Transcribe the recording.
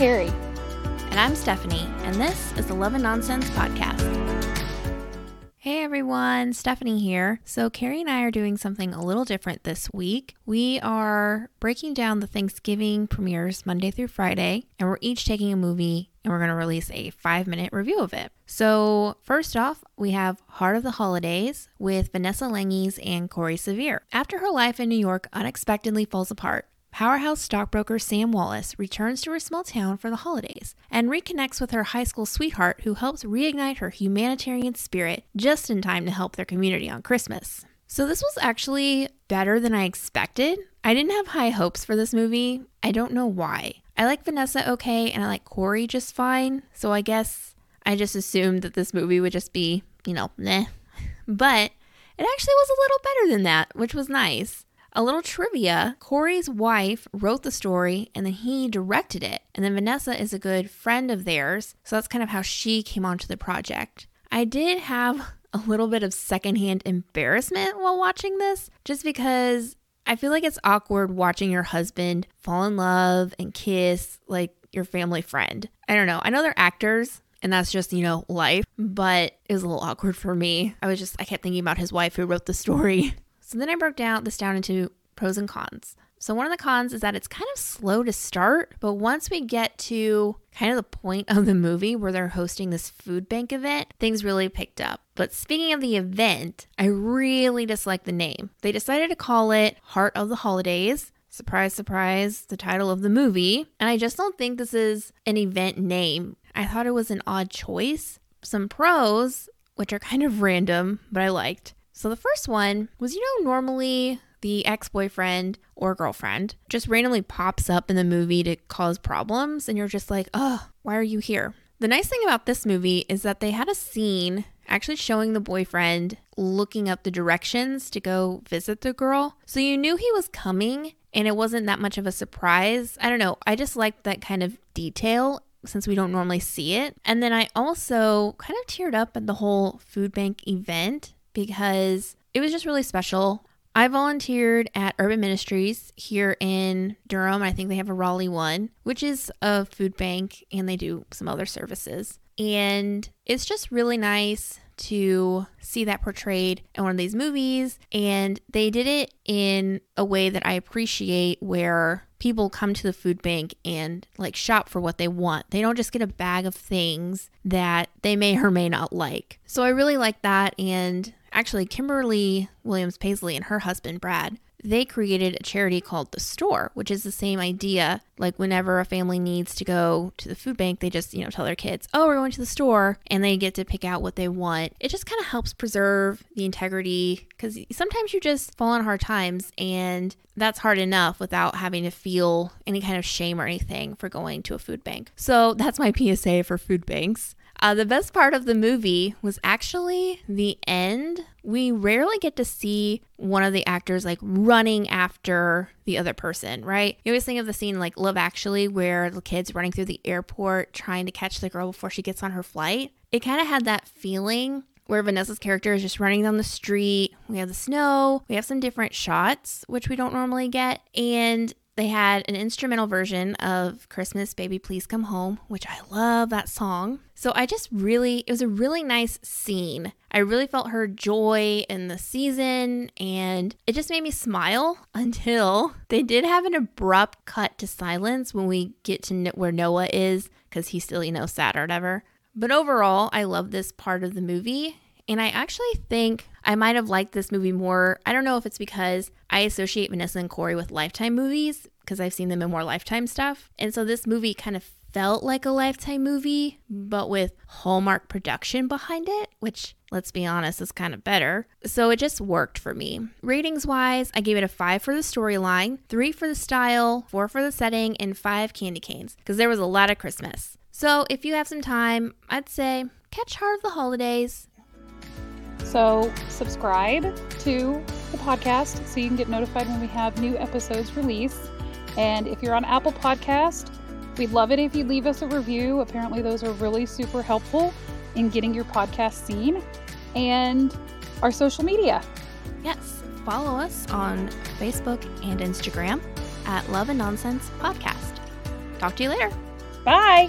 Carrie. And I'm Stephanie, and this is the Love and Nonsense Podcast. Hey everyone, Stephanie here. So, Carrie and I are doing something a little different this week. We are breaking down the Thanksgiving premieres Monday through Friday, and we're each taking a movie and we're going to release a five minute review of it. So, first off, we have Heart of the Holidays with Vanessa Lengies and Corey Sevier. After her life in New York unexpectedly falls apart, Powerhouse stockbroker Sam Wallace returns to her small town for the holidays and reconnects with her high school sweetheart who helps reignite her humanitarian spirit just in time to help their community on Christmas. So, this was actually better than I expected. I didn't have high hopes for this movie. I don't know why. I like Vanessa okay and I like Corey just fine. So, I guess I just assumed that this movie would just be, you know, meh. But it actually was a little better than that, which was nice. A little trivia Corey's wife wrote the story and then he directed it. And then Vanessa is a good friend of theirs. So that's kind of how she came onto the project. I did have a little bit of secondhand embarrassment while watching this, just because I feel like it's awkward watching your husband fall in love and kiss like your family friend. I don't know. I know they're actors, and that's just, you know, life. But it was a little awkward for me. I was just, I kept thinking about his wife who wrote the story. So then I broke down this down into pros and cons. So one of the cons is that it's kind of slow to start, but once we get to kind of the point of the movie where they're hosting this food bank event, things really picked up. But speaking of the event, I really dislike the name. They decided to call it Heart of the Holidays. Surprise, surprise, the title of the movie. And I just don't think this is an event name. I thought it was an odd choice. Some pros, which are kind of random, but I liked. So the first one was you know, normally the ex boyfriend or girlfriend just randomly pops up in the movie to cause problems, and you're just like, oh, why are you here? The nice thing about this movie is that they had a scene actually showing the boyfriend looking up the directions to go visit the girl. So you knew he was coming and it wasn't that much of a surprise. I don't know. I just liked that kind of detail since we don't normally see it. And then I also kind of teared up at the whole food bank event because it was just really special. I volunteered at Urban Ministries here in Durham. I think they have a Raleigh one, which is a food bank, and they do some other services. And it's just really nice to see that portrayed in one of these movies. And they did it in a way that I appreciate where people come to the food bank and like shop for what they want. They don't just get a bag of things that they may or may not like. So I really like that. And Actually, Kimberly Williams Paisley and her husband, Brad, they created a charity called The Store, which is the same idea. Like whenever a family needs to go to the food bank, they just, you know, tell their kids, "Oh, we're going to the store," and they get to pick out what they want. It just kind of helps preserve the integrity cuz sometimes you just fall on hard times and that's hard enough without having to feel any kind of shame or anything for going to a food bank. So, that's my PSA for food banks. Uh, the best part of the movie was actually the end. We rarely get to see one of the actors like running after the other person, right? You always think of the scene like Love Actually, where the kid's running through the airport trying to catch the girl before she gets on her flight. It kind of had that feeling where Vanessa's character is just running down the street. We have the snow, we have some different shots, which we don't normally get. And they had an instrumental version of Christmas Baby Please Come Home, which I love that song. So I just really, it was a really nice scene. I really felt her joy in the season and it just made me smile until they did have an abrupt cut to silence when we get to where Noah is because he's still, you know, sad or whatever. But overall, I love this part of the movie and I actually think I might have liked this movie more. I don't know if it's because I associate Vanessa and Corey with Lifetime movies because I've seen them in more Lifetime stuff. And so this movie kind of felt like a Lifetime movie, but with Hallmark production behind it, which, let's be honest, is kind of better. So it just worked for me. Ratings wise, I gave it a five for the storyline, three for the style, four for the setting, and five candy canes because there was a lot of Christmas. So if you have some time, I'd say catch Heart of the Holidays so, subscribe to the podcast so you can get notified when we have new episodes released. And if you're on Apple Podcast, we'd love it if you leave us a review. Apparently, those are really super helpful in getting your podcast seen. And our social media. Yes, follow us on Facebook and Instagram at Love and Nonsense Podcast. Talk to you later. Bye.